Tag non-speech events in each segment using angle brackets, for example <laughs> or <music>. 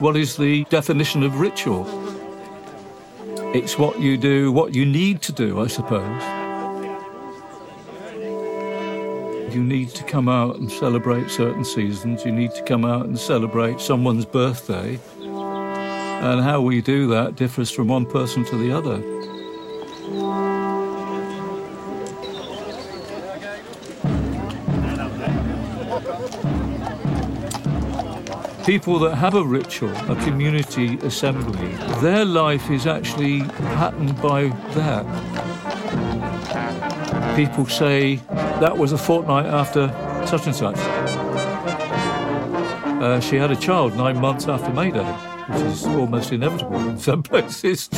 what is the definition of ritual? It's what you do, what you need to do, I suppose. You need to come out and celebrate certain seasons. You need to come out and celebrate someone's birthday. And how we do that differs from one person to the other. People that have a ritual, a community assembly, their life is actually patterned by that. People say that was a fortnight after such and such. Uh, she had a child nine months after May Day, which is almost inevitable in some <laughs> places.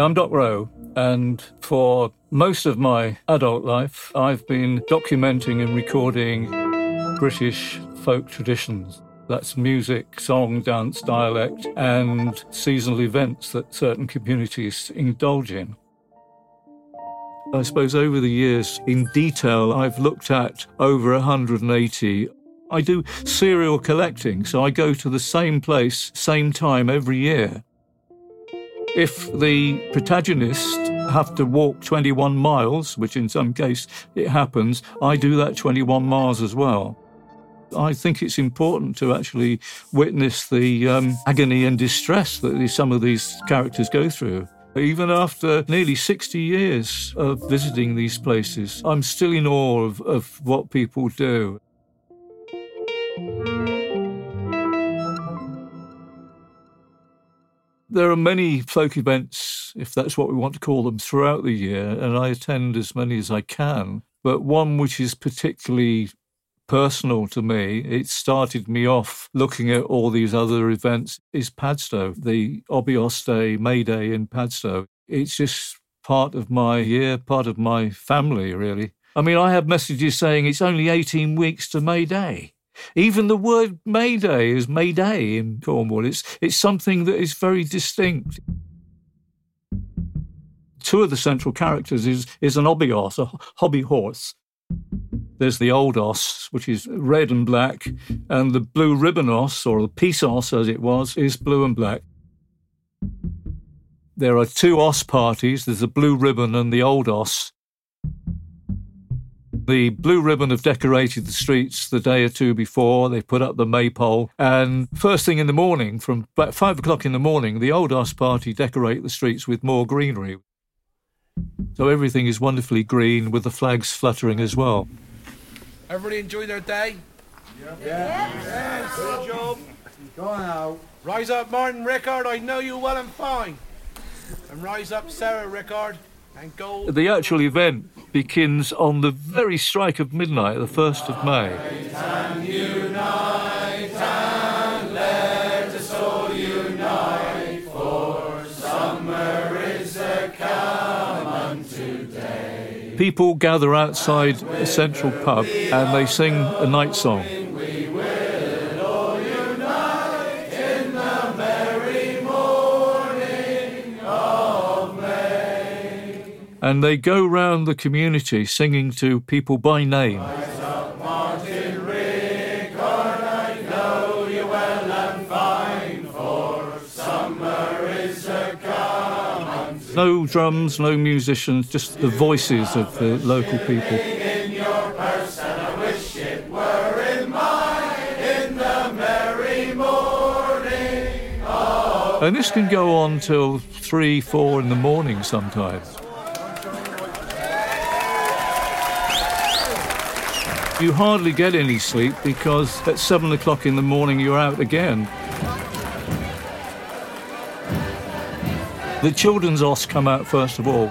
I'm Doc Rowe, and for most of my adult life, I've been documenting and recording British folk traditions. That's music, song, dance, dialect, and seasonal events that certain communities indulge in. I suppose over the years, in detail, I've looked at over 180. I do serial collecting, so I go to the same place, same time every year. If the protagonists have to walk 21 miles, which in some case it happens, I do that 21 miles as well. I think it's important to actually witness the um, agony and distress that some of these characters go through. Even after nearly 60 years of visiting these places, I'm still in awe of, of what people do. There are many folk events, if that's what we want to call them, throughout the year, and I attend as many as I can. But one which is particularly personal to me, it started me off looking at all these other events, is Padstow, the Obby Oss Day, May Day in Padstow. It's just part of my year, part of my family, really. I mean, I have messages saying it's only 18 weeks to May Day. Even the word Mayday is Mayday in Cornwall. It's, it's something that is very distinct. Two of the central characters is, is an Obby Oss, a hobby horse. There's the old oss, which is red and black, and the blue ribbon oss, or the peace oss as it was, is blue and black. There are two oss parties. There's the blue ribbon and the old oss. The Blue Ribbon have decorated the streets the day or two before. They put up the maypole. And first thing in the morning, from about five o'clock in the morning, the Old Oss Party decorate the streets with more greenery. So everything is wonderfully green with the flags fluttering as well. Everybody enjoy their day? Yep. Yeah. Yes. Good job. Go on now. Rise up, Martin Rickard. I know you well and fine. And rise up, Sarah Rickard. And gold. The actual event begins on the very strike of midnight, the 1st of May. People gather outside a central pub and they sing a night song. And they go round the community singing to people by name. No drums, no musicians, just the voices of the local people. And this can go on till three, four in the morning sometimes. You hardly get any sleep because at seven o'clock in the morning you're out again. The children's oss come out first of all.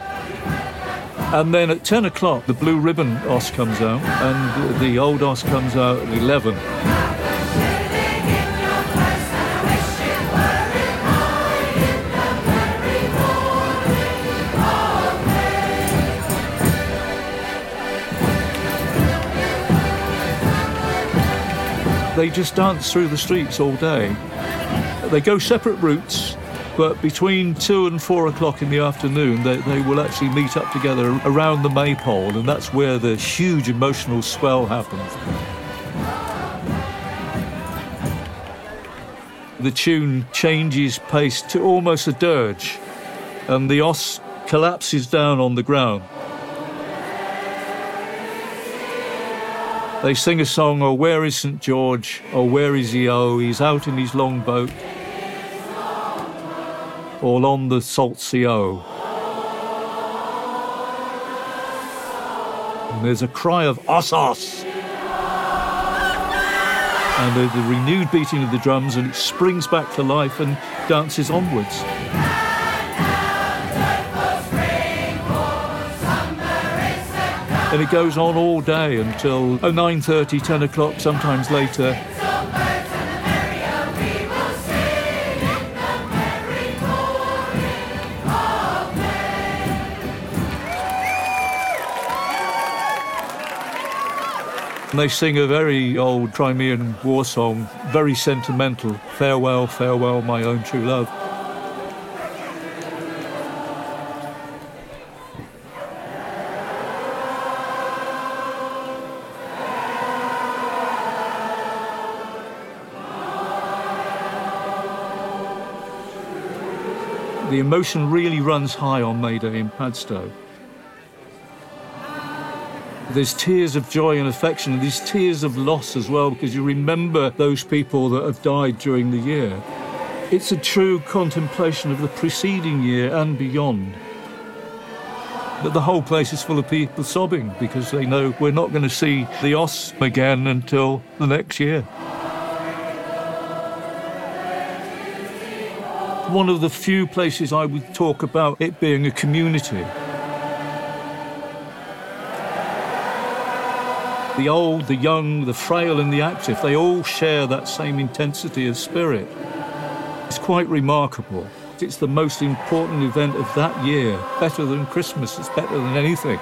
And then at 10 o'clock, the blue ribbon oss comes out, and the old oss comes out at 11. They just dance through the streets all day. They go separate routes, But between two and four o'clock in the afternoon, they, they will actually meet up together around the maypole, and that's where the huge emotional swell happens. The tune changes pace to almost a dirge, and the oss collapses down on the ground. They sing a song, Oh, where is St. George? Oh, where is he? Oh, he's out in his long boat all on the salt sea oh. And there's a cry of Ossos! And the, the renewed beating of the drums, and it springs back to life and dances onwards. And it goes on all day until uh, 9.30, 10 o'clock, sometimes later. And they sing a very old Crimean war song, very sentimental Farewell, farewell, my own true love. The emotion really runs high on May Day in Padstow. There's tears of joy and affection, and these tears of loss as well, because you remember those people that have died during the year. It's a true contemplation of the preceding year and beyond. But the whole place is full of people sobbing because they know we're not going to see the Oss again until the next year. One of the few places I would talk about it being a community. The old, the young, the frail, and the active, they all share that same intensity of spirit. It's quite remarkable. It's the most important event of that year, better than Christmas, it's better than anything.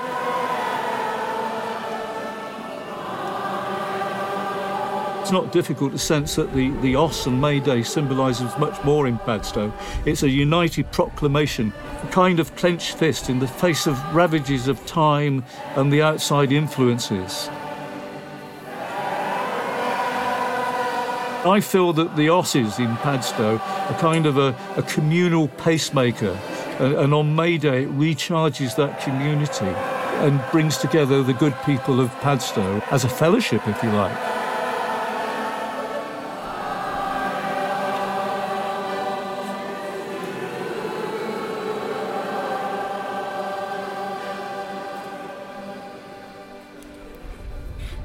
It's not difficult to sense that the, the Oss and May Day symbolises much more in Padstow. It's a united proclamation, a kind of clenched fist in the face of ravages of time and the outside influences. I feel that the Osses in Padstow are kind of a, a communal pacemaker, and, and on May Day it recharges that community and brings together the good people of Padstow as a fellowship, if you like.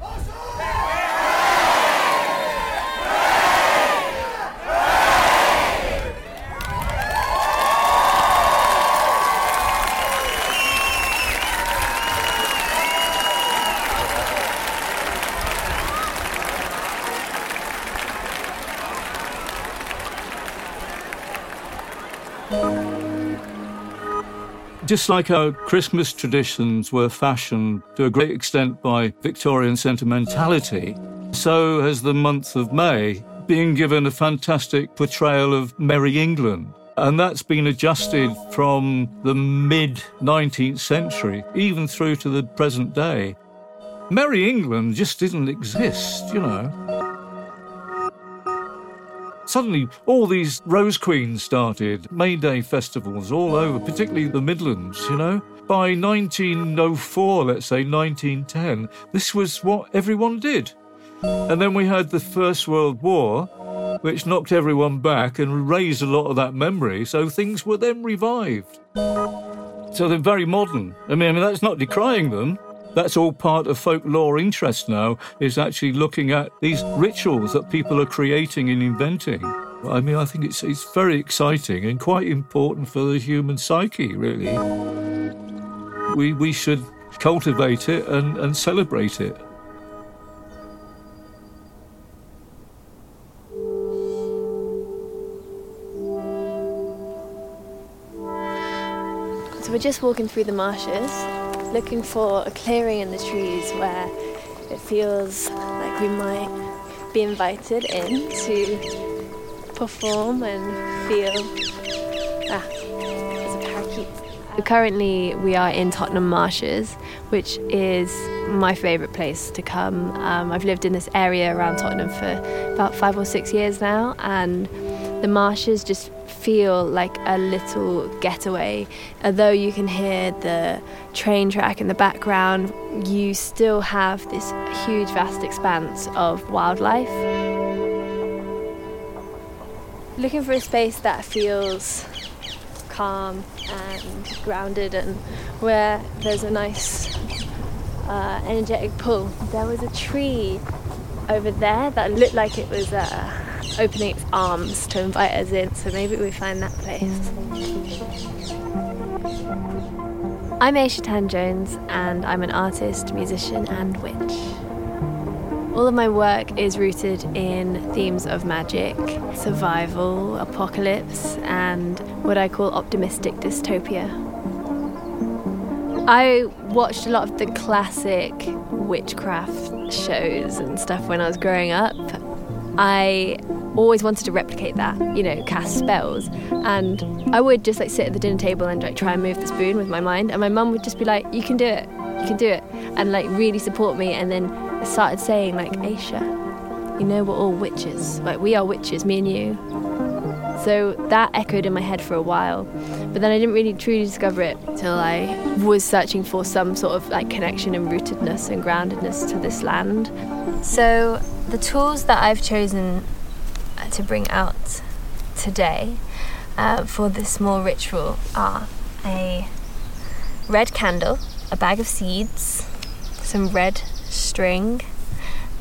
Awesome! Just like our Christmas traditions were fashioned to a great extent by Victorian sentimentality, so has the month of May been given a fantastic portrayal of Merry England. And that's been adjusted from the mid 19th century, even through to the present day. Merry England just didn't exist, you know suddenly all these Rose Queens started, May Day festivals all over, particularly the Midlands, you know. By 1904, let's say 1910, this was what everyone did. And then we had the First World War, which knocked everyone back and raised a lot of that memory, so things were then revived. So they're very modern. I mean, I mean that's not decrying them. That's all part of folklore interest now, is actually looking at these rituals that people are creating and inventing. I mean, I think it's, it's very exciting and quite important for the human psyche, really. We, we should cultivate it and, and celebrate it. So we're just walking through the marshes looking for a clearing in the trees where it feels like we might be invited in to perform and feel Ah, there's a parakeet. Currently, we are in Tottenham Marshes, which is my favourite place to come. Um, I've lived in this area around Tottenham for about five or six years now, and the marshes just feel like a little getaway. Although you can hear the train track in the background, you still have this huge, vast expanse of wildlife. Looking for a space that feels calm and grounded and where there's a nice uh, energetic pull. There was a tree over there that looked like it was uh, opening its arms to invite us in, so maybe we find that place. I'm Aisha Tan Jones, and I'm an artist, musician, and witch. All of my work is rooted in themes of magic, survival, apocalypse, and what I call optimistic dystopia. I watched a lot of the classic witchcraft shows and stuff when I was growing up. I always wanted to replicate that, you know, cast spells. And I would just like sit at the dinner table and like try and move the spoon with my mind. And my mum would just be like, "You can do it, you can do it," and like really support me. And then started saying like, "Aisha, you know we're all witches. Like we are witches, me and you." So that echoed in my head for a while, but then I didn't really truly discover it till I was searching for some sort of like connection and rootedness and groundedness to this land. So the tools that I've chosen to bring out today uh, for this small ritual are a red candle, a bag of seeds, some red string,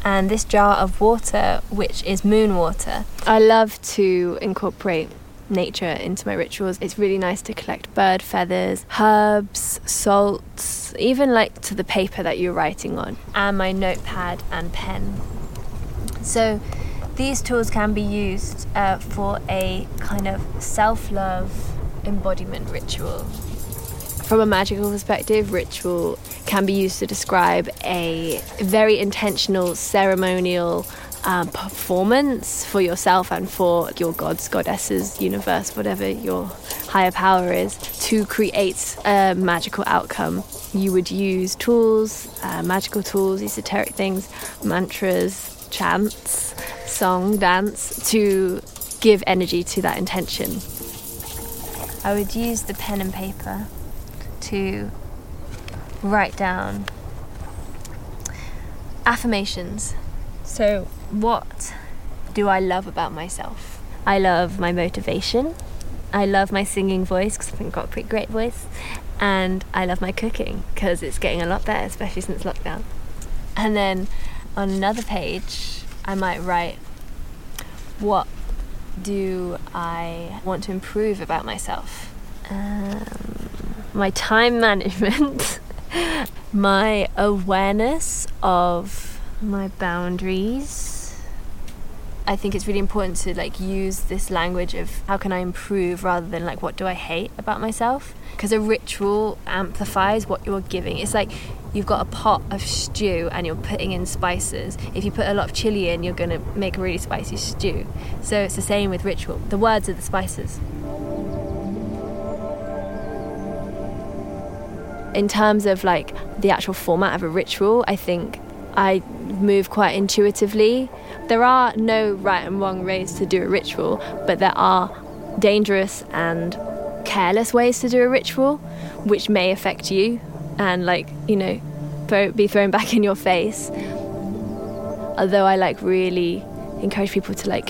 and this jar of water, which is moon water. I love to incorporate nature into my rituals. It's really nice to collect bird feathers, herbs, salts, even like to the paper that you're writing on, and my notepad and pen. So these tools can be used uh, for a kind of self love embodiment ritual. From a magical perspective, ritual can be used to describe a very intentional ceremonial um, performance for yourself and for your gods, goddesses, universe, whatever your higher power is, to create a magical outcome. You would use tools, uh, magical tools, esoteric things, mantras, chants, song, dance to give energy to that intention. I would use the pen and paper to write down affirmations. So, what do I love about myself? I love my motivation. I love my singing voice because I think I've got a pretty great voice. And I love my cooking because it's getting a lot better, especially since lockdown. And then on another page, I might write, What do I want to improve about myself? Um, my time <laughs> management, my awareness of my boundaries. I think it's really important to like use this language of how can I improve rather than like what do I hate about myself because a ritual amplifies what you're giving. It's like you've got a pot of stew and you're putting in spices. If you put a lot of chili in, you're going to make a really spicy stew. So it's the same with ritual. The words are the spices. In terms of like the actual format of a ritual, I think I move quite intuitively. There are no right and wrong ways to do a ritual, but there are dangerous and careless ways to do a ritual, which may affect you and like you know throw, be thrown back in your face. Although i like really encourage people to like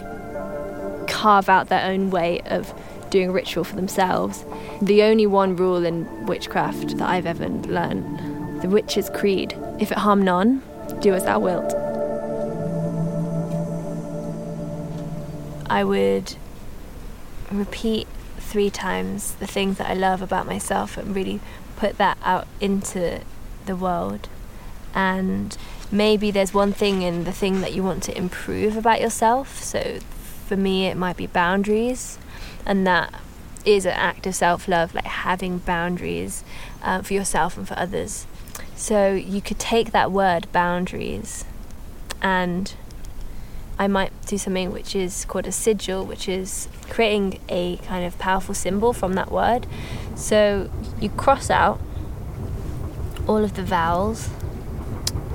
carve out their own way of doing ritual for themselves. The only one rule in witchcraft that i've ever learned the witch's creed if it harm none do as thou wilt. I would repeat three times the things that i love about myself and really put that out into the world. And maybe there's one thing in the thing that you want to improve about yourself. So for me, it might be boundaries, and that is an act of self love, like having boundaries uh, for yourself and for others. So you could take that word boundaries and I might do something which is called a sigil, which is creating a kind of powerful symbol from that word. So you cross out all of the vowels.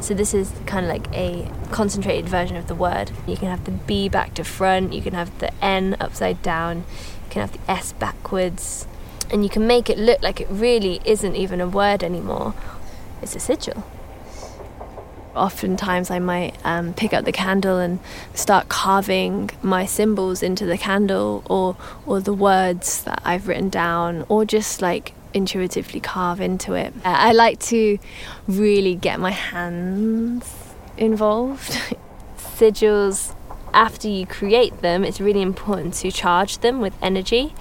So this is kind of like a concentrated version of the word. You can have the B back to front, you can have the N upside down, you can have the S backwards, and you can make it look like it really isn't even a word anymore. It's a sigil. Oftentimes, I might um, pick up the candle and start carving my symbols into the candle, or or the words that I've written down, or just like intuitively carve into it. Uh, I like to really get my hands involved. <laughs> Sigils, after you create them, it's really important to charge them with energy.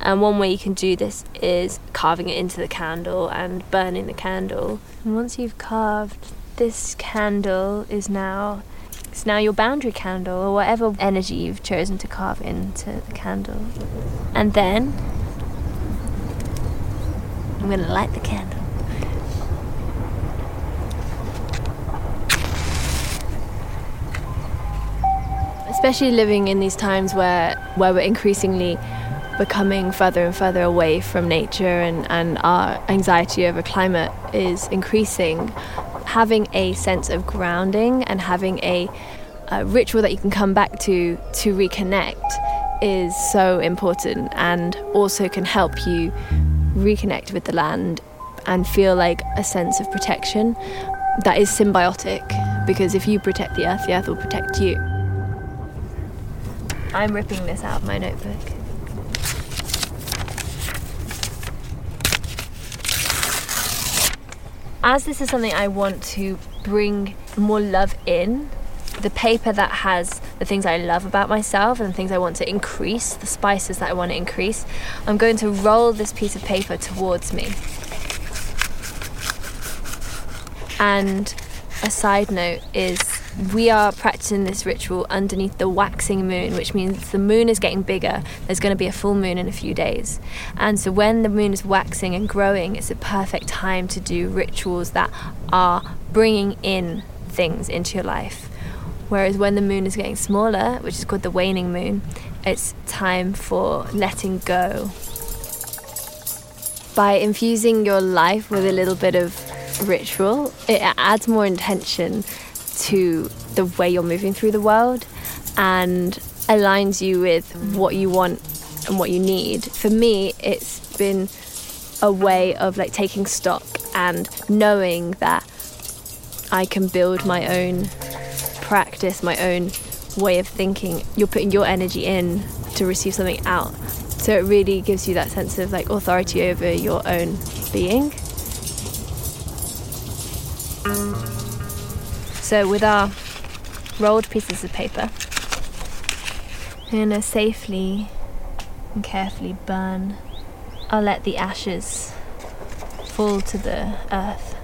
And one way you can do this is carving it into the candle and burning the candle. And once you've carved this candle is now it's now your boundary candle or whatever energy you've chosen to carve into the candle. And then I'm going to light the candle. Especially living in these times where where we're increasingly becoming further and further away from nature and, and our anxiety over climate is increasing having a sense of grounding and having a, a ritual that you can come back to to reconnect is so important and also can help you reconnect with the land and feel like a sense of protection that is symbiotic because if you protect the earth, the earth will protect you. I'm ripping this out of my notebook. As this is something I want to bring more love in, the paper that has the things I love about myself and the things I want to increase, the spices that I want to increase, I'm going to roll this piece of paper towards me. And a side note is we are practicing this ritual underneath the waxing moon, which means the moon is getting bigger. There's going to be a full moon in a few days. And so when the moon is waxing and growing, it's a perfect time to do rituals that are bringing in things into your life. Whereas when the moon is getting smaller, which is called the waning moon, it's time for letting go. By infusing your life with a little bit of ritual, it adds more intention to the way you're moving through the world and aligns you with what you want and what you need. For me, it's been a way of like taking stock and knowing that I can build my own practice, my own way of thinking. You're putting your energy in to receive something out. So it really gives you that sense of like authority over your own being. So with our rolled pieces of paper, I'm gonna safely and carefully burn. I'll let the ashes fall to the earth.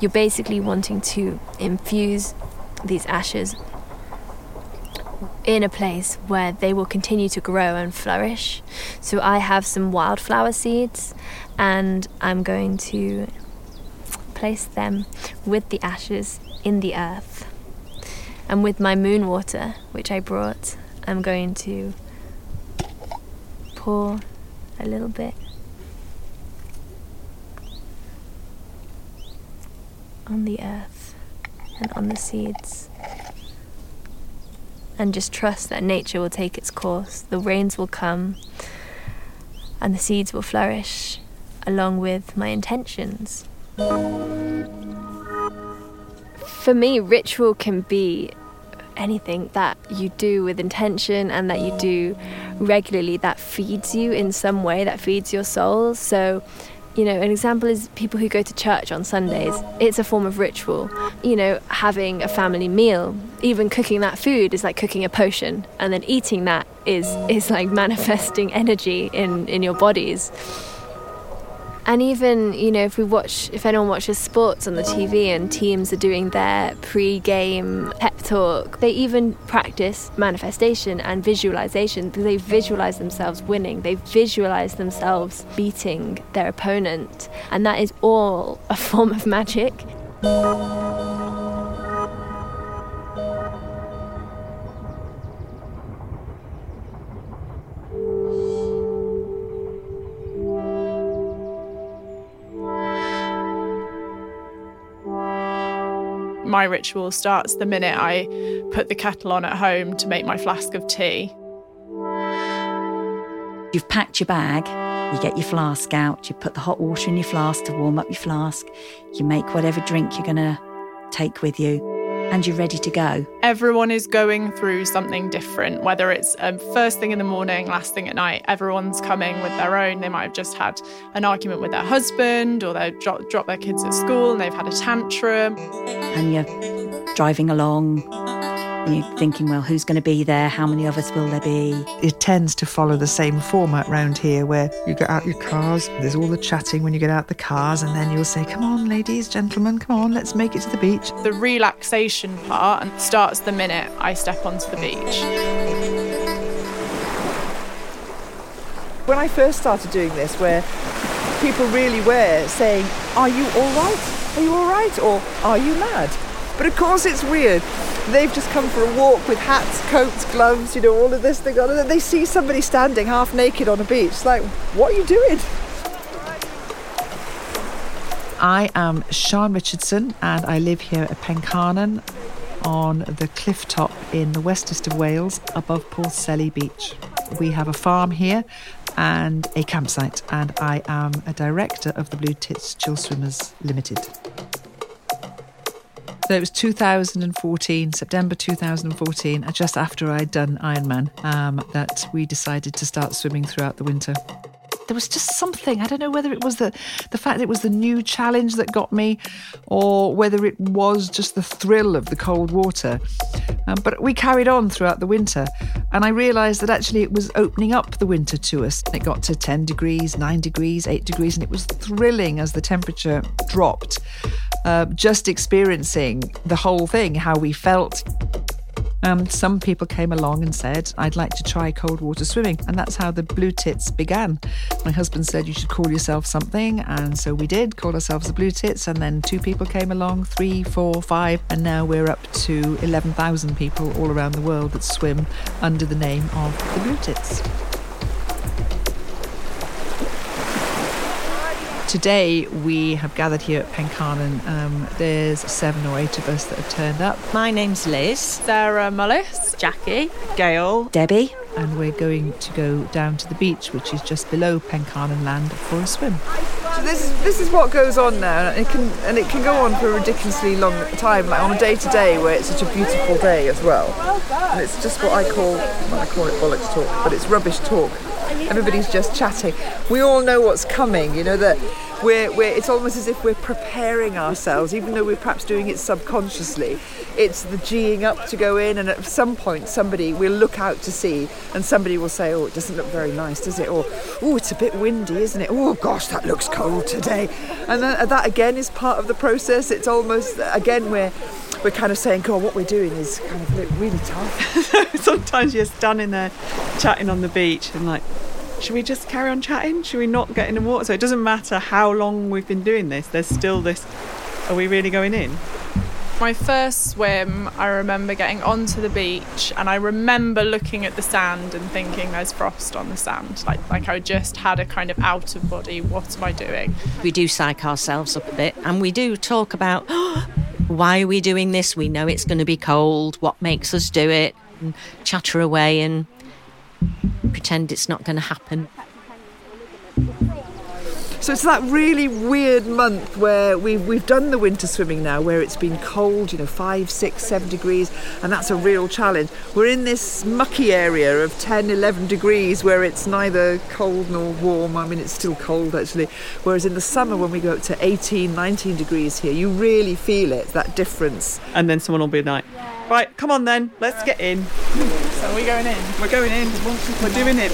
You're basically wanting to infuse these ashes in a place where they will continue to grow and flourish. So I have some wildflower seeds and I'm going to place them with the ashes in the earth. And with my moon water, which I brought, I'm going to pour a little bit on the earth and on the seeds. And just trust that nature will take its course. The rains will come and the seeds will flourish along with my intentions for me, ritual can be anything that you do with intention and that you do regularly that feeds you in some way, that feeds your soul. So, you know, an example is people who go to church on Sundays. It's a form of ritual. You know, having a family meal, even cooking that food is like cooking a potion, and then eating that is is like <laughs> manifesting energy in in your bodies and even you know if we watch if anyone watches sports on the tv and teams are doing their pre-game pep talk they even practice manifestation and visualization. They visualize themselves winning. They visualize themselves beating their opponent. And that is all a form of magic My ritual starts the minute I put the kettle on at home to make my flask of tea. You've packed your bag, you get your flask out, you put the hot water in your flask to warm up your flask, you make whatever drink you're going to take with you, and you're ready to go. Everyone is going through something different, whether it's um, first thing in the morning, last thing at night. Everyone's coming with their own. They might have just had an argument with their husband, or they've dropped, dropped their kids at school and they've had a tantrum. And you're driving along, you're thinking, well, who's going to be there? How many of us will there be? It tends to follow the same format round here where you get out your cars, there's all the chatting when you get out the cars, and then you'll say, Come on, ladies, gentlemen, come on, let's make it to the beach. The relaxation part starts the minute I step onto the beach. When I first started doing this, where people really were saying, Are you all right? Are you all right? Or are you mad? But of course, it's weird. They've just come for a walk with hats, coats, gloves, you know, all of this thing on, and they see somebody standing half naked on a beach. Like, what are you doing? I am Sian Richardson, and I live here at Pencarnan on the cliff top in the westest of Wales above Porthselau Beach. We have a farm here and a campsite, and I am a director of the Blue Tits Chill Swimmers Limited. So it was 2014, September 2014, just after I'd done Ironman, um, that we decided to start swimming throughout the winter. There was just something, I don't know whether it was the, the fact it was the new challenge that got me or whether it was just the thrill of the cold water. Um, but we carried on throughout the winter, and I realised that actually it was opening up the winter to us. It got to 10 degrees, 9 degrees, 8 degrees, and it was thrilling as the temperature dropped. Uh, just experiencing the whole thing, how we felt. Um, some people came along and said, I'd like to try cold water swimming. And that's how the Blue Tits began. My husband said, You should call yourself something. And so we did, called ourselves the Blue Tits. And then two people came along three, four, five. And now we're up to 11,000 people all around the world that swim under the name of the Blue Tits. Today we have gathered here at Pencarnan. Um, there's seven or eight of us that have turned up. My name's Liz. Sarah Mullis, Jackie. Gail, Debbie? and we're going to go down to the beach, which is just below Pencarnan Land, for a swim. So this is this is what goes on now, and it can and it can go on for a ridiculously long time, like on a day to day where it's such a beautiful day as well. And it's just what I call well, I call it bollocks talk, but it's rubbish talk. Everybody's just chatting. We all know what's coming, you know that we're, we're it's almost as if we're preparing ourselves, even though we're perhaps doing it subconsciously. It's the geeing up to go in, and at some point somebody will look out to sea, and somebody will say, "Oh, it doesn't look very nice, does it?" Or, "Oh, it's a bit windy, isn't it?" "Oh gosh, that looks cold today," and then, uh, that again is part of the process. It's almost uh, again we're we're kind of saying, God, what we're doing is kind of really tough. <laughs> Sometimes you're standing there chatting on the beach and like, should we just carry on chatting? Should we not get in the water? So it doesn't matter how long we've been doing this, there's still this are we really going in? My first swim, I remember getting onto the beach and I remember looking at the sand and thinking there's frost on the sand. Like like I just had a kind of out of body, what am I doing? We do psych ourselves up a bit and we do talk about <gasps> why are we doing this? We know it's going to be cold. What makes us do it? And chatter away and pretend it's not going to happen. So it's that really weird month where we've, we've done the winter swimming now, where it's been cold, you know, five, six, seven degrees, and that's a real challenge. We're in this mucky area of 10, 11 degrees where it's neither cold nor warm. I mean, it's still cold actually. Whereas in the summer, when we go up to 18, 19 degrees here, you really feel it, that difference. And then someone will be like, right, come on then, let's get in. So are we going in? We're going in. We're doing it.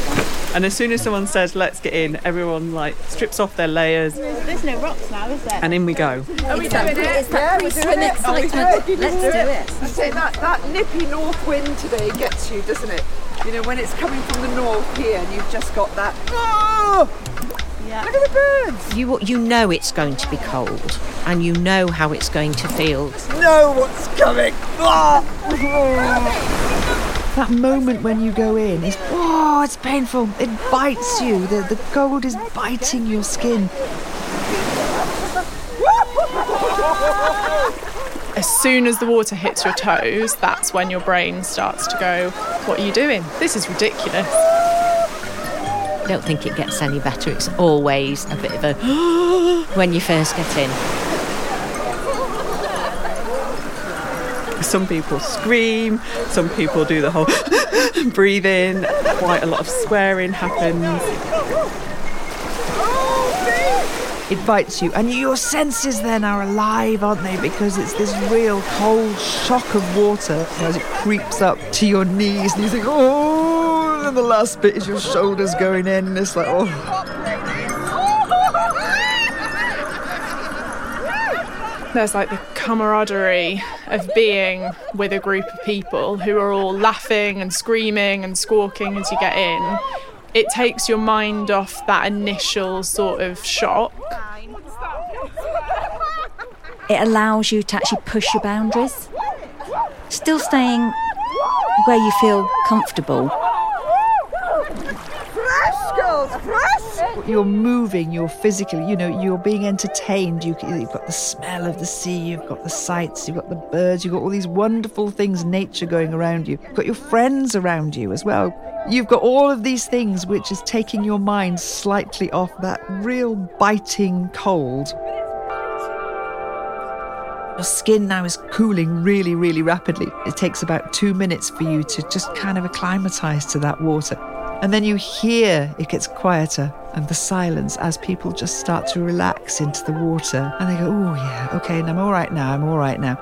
And as soon as someone says, let's get in, everyone like strips off their layers There's no rocks now, is there? and in we go. Are we doing it? It's that pre-swim excitement. Let's do it. I say that, that nippy north wind today gets you, doesn't it? You know, when it's coming from the north here and you've just got that, oh, Yeah. look at the birds. You you know it's going to be cold and you know how it's going to feel. know what's coming. Ah. <laughs> That moment when you go in is oh, it's painful. It bites you. The the cold is biting your skin. as soon as the water hits your toes, that's when your brain starts to go, What are you doing? This is ridiculous. I don't think it gets any better. It's always a bit of a <gasps> when you first get in. Some people scream, some people do the whole <gasps> breathing, quite a lot of swearing happens. It bites you, and your senses then are alive, aren't they? Because it's this real cold shock of water as it creeps up to your knees, and you think, oh, and the last bit is your shoulders going in, and it's like, oh. There's like the camaraderie of being with a group of people who are all laughing and screaming and squawking as you get in. It takes your mind off that initial sort of shock. It allows you to actually push your boundaries, still staying where you feel comfortable. You're moving, you're physically, you know, you're being entertained. You, you've got the smell of the sea, you've got the sights, you've got the birds, you've got all these wonderful things, nature going around you. You've got your friends around you as well. You've got all of these things which is taking your mind slightly off that real biting cold. Your skin now is cooling really, really rapidly. It takes about two minutes for you to just kind of acclimatize to that water. And then you hear it gets quieter and the silence as people just start to relax into the water. And they go, oh, yeah, okay, and I'm all right now, I'm all right now.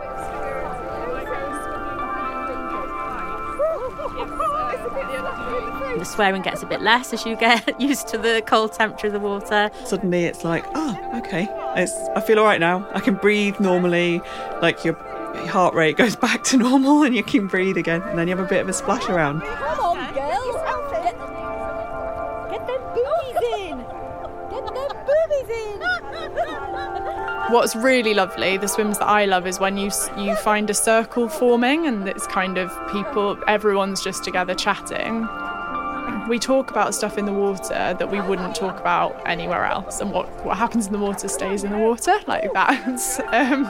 The swearing gets a bit less as you get <laughs> used to the cold temperature of the water. Suddenly it's like, oh, okay, it's, I feel all right now. I can breathe normally, like your your heart rate goes <laughs> back to normal and you can breathe again. And then you have a bit of a splash around. What's really lovely, the swims that I love, is when you you find a circle forming and it's kind of people, everyone's just together chatting. We talk about stuff in the water that we wouldn't talk about anywhere else, and what, what happens in the water stays in the water. Like that's um,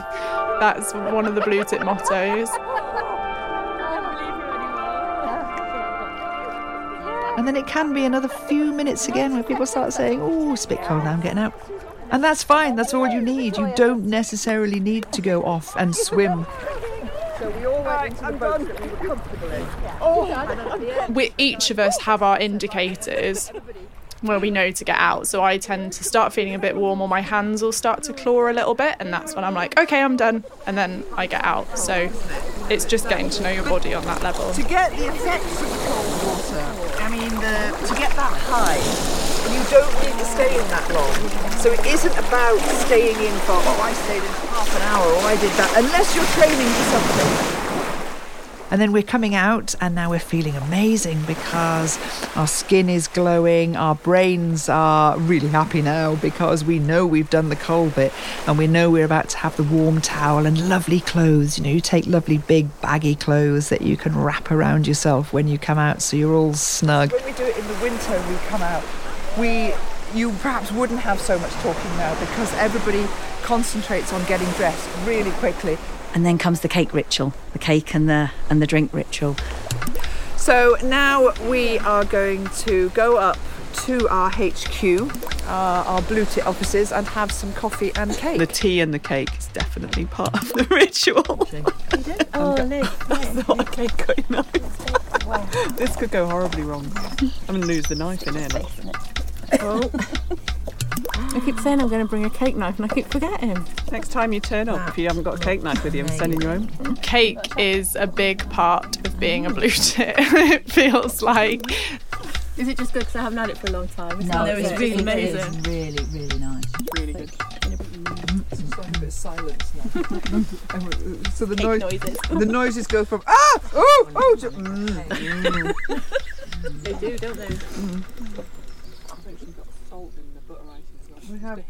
that's one of the blue tit mottos. And then it can be another few minutes again where people start saying, oh, it's a bit cold now, I'm getting out. And that's fine, that's all you need. You don't necessarily need to go off and swim. So we all went into the boats that we were comfortable in. Oh. We each of us have our indicators where we know to get out. So I tend to start feeling a bit warm, or my hands will start to claw a little bit, and that's when I'm like, okay, I'm done, and then I get out. So it's just getting to know your body on that level. To get the effects of the cold water, I mean, the, to get that high, you don't need to stay in that long. So it isn't about staying in for, oh, I stayed in half an hour, or I did that, unless you're training for something. And then we're coming out, and now we're feeling amazing because our skin is glowing, our brains are really happy now because we know we've done the cold bit and we know we're about to have the warm towel and lovely clothes. You know, you take lovely big baggy clothes that you can wrap around yourself when you come out so you're all snug. When we do it in the winter we come out, we you perhaps wouldn't have so much talking now because everybody concentrates on getting dressed really quickly. And then comes the cake ritual, the cake and the and the drink ritual. So now we are going to go up to our HQ, uh, our Blue Tit offices, and have some coffee and cake. The tea and the cake is definitely part of the <laughs> ritual. <laughs> Oh, Liz. <laughs> I thought a cake got knife. this could go horribly wrong. I'm going to lose the knife in here. Look. Oh. <laughs> I keep saying I'm going to bring a cake knife and I keep forgetting. Next time you turn up, if you haven't got a cake knife with you, I'm sending you home. Cake is a big part of being a blue tit. <laughs> it feels like Is it just good because I haven't had it for a long time? No, no it's really amazing. It is really, really nice. Really good. It's like a bit of silence now. so the Cake noise, noises. the noises go from ah, oh, oh, to, mm, mm. They do, don't they? We have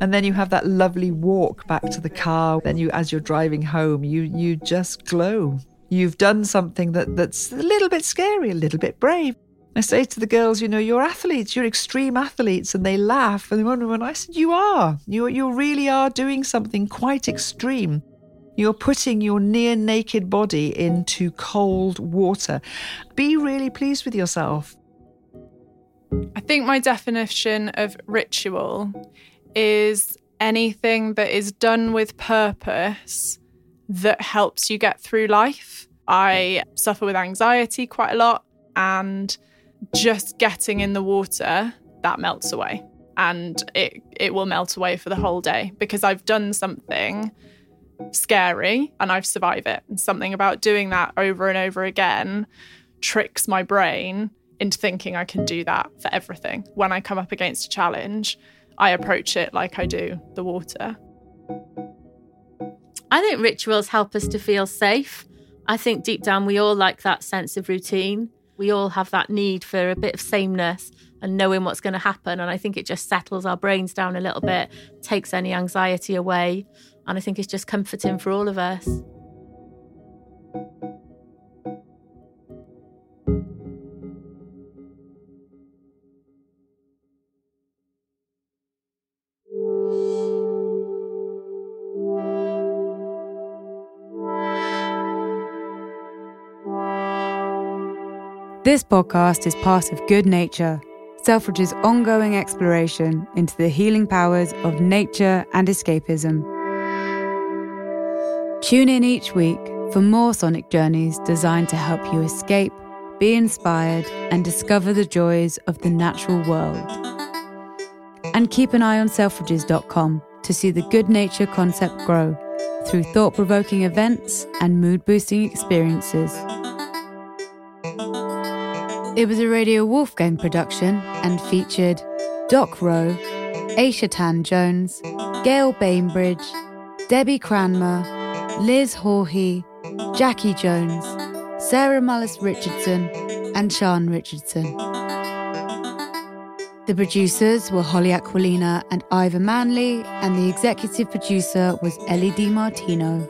And then you have that lovely walk back to the car. Then you as you're driving home, you you just glow. You've done something that, that's a little bit scary, a little bit brave. I say to the girls, you know, you're athletes, you're extreme athletes, and they laugh and wonder. And I said, you are. You you really are doing something quite extreme. You're putting your near naked body into cold water. Be really pleased with yourself. I think my definition of ritual is anything that is done with purpose that helps you get through life. I suffer with anxiety quite a lot, and just getting in the water, that melts away. And it, it will melt away for the whole day because I've done something scary and I've survived it. And something about doing that over and over again tricks my brain into thinking I can do that for everything. When I come up against a challenge, I approach it like I do the water. I think rituals help us to feel safe. I think deep down we all like that sense of routine. We all have that need for a bit of sameness and knowing what's going to happen. And I think it just settles our brains down a little bit, takes any anxiety away. And I think it's just comforting for all of us. This podcast is part of Good Nature, Selfridge's ongoing exploration into the healing powers of nature and escapism. Tune in each week for more sonic journeys designed to help you escape, be inspired, and discover the joys of the natural world. And keep an eye on selfridges.com to see the good nature concept grow through thought provoking events and mood boosting experiences. It was a Radio Wolfgang production and featured Doc Rowe, Ayesha Tan Jones, Gail Bainbridge, Debbie Cranmer, Liz Hawhey, Jackie Jones, Sarah Mullis Richardson, and Sian Richardson. The producers were Holly Aquilina and Ivor Manley, and the executive producer was Ellie Di Martino.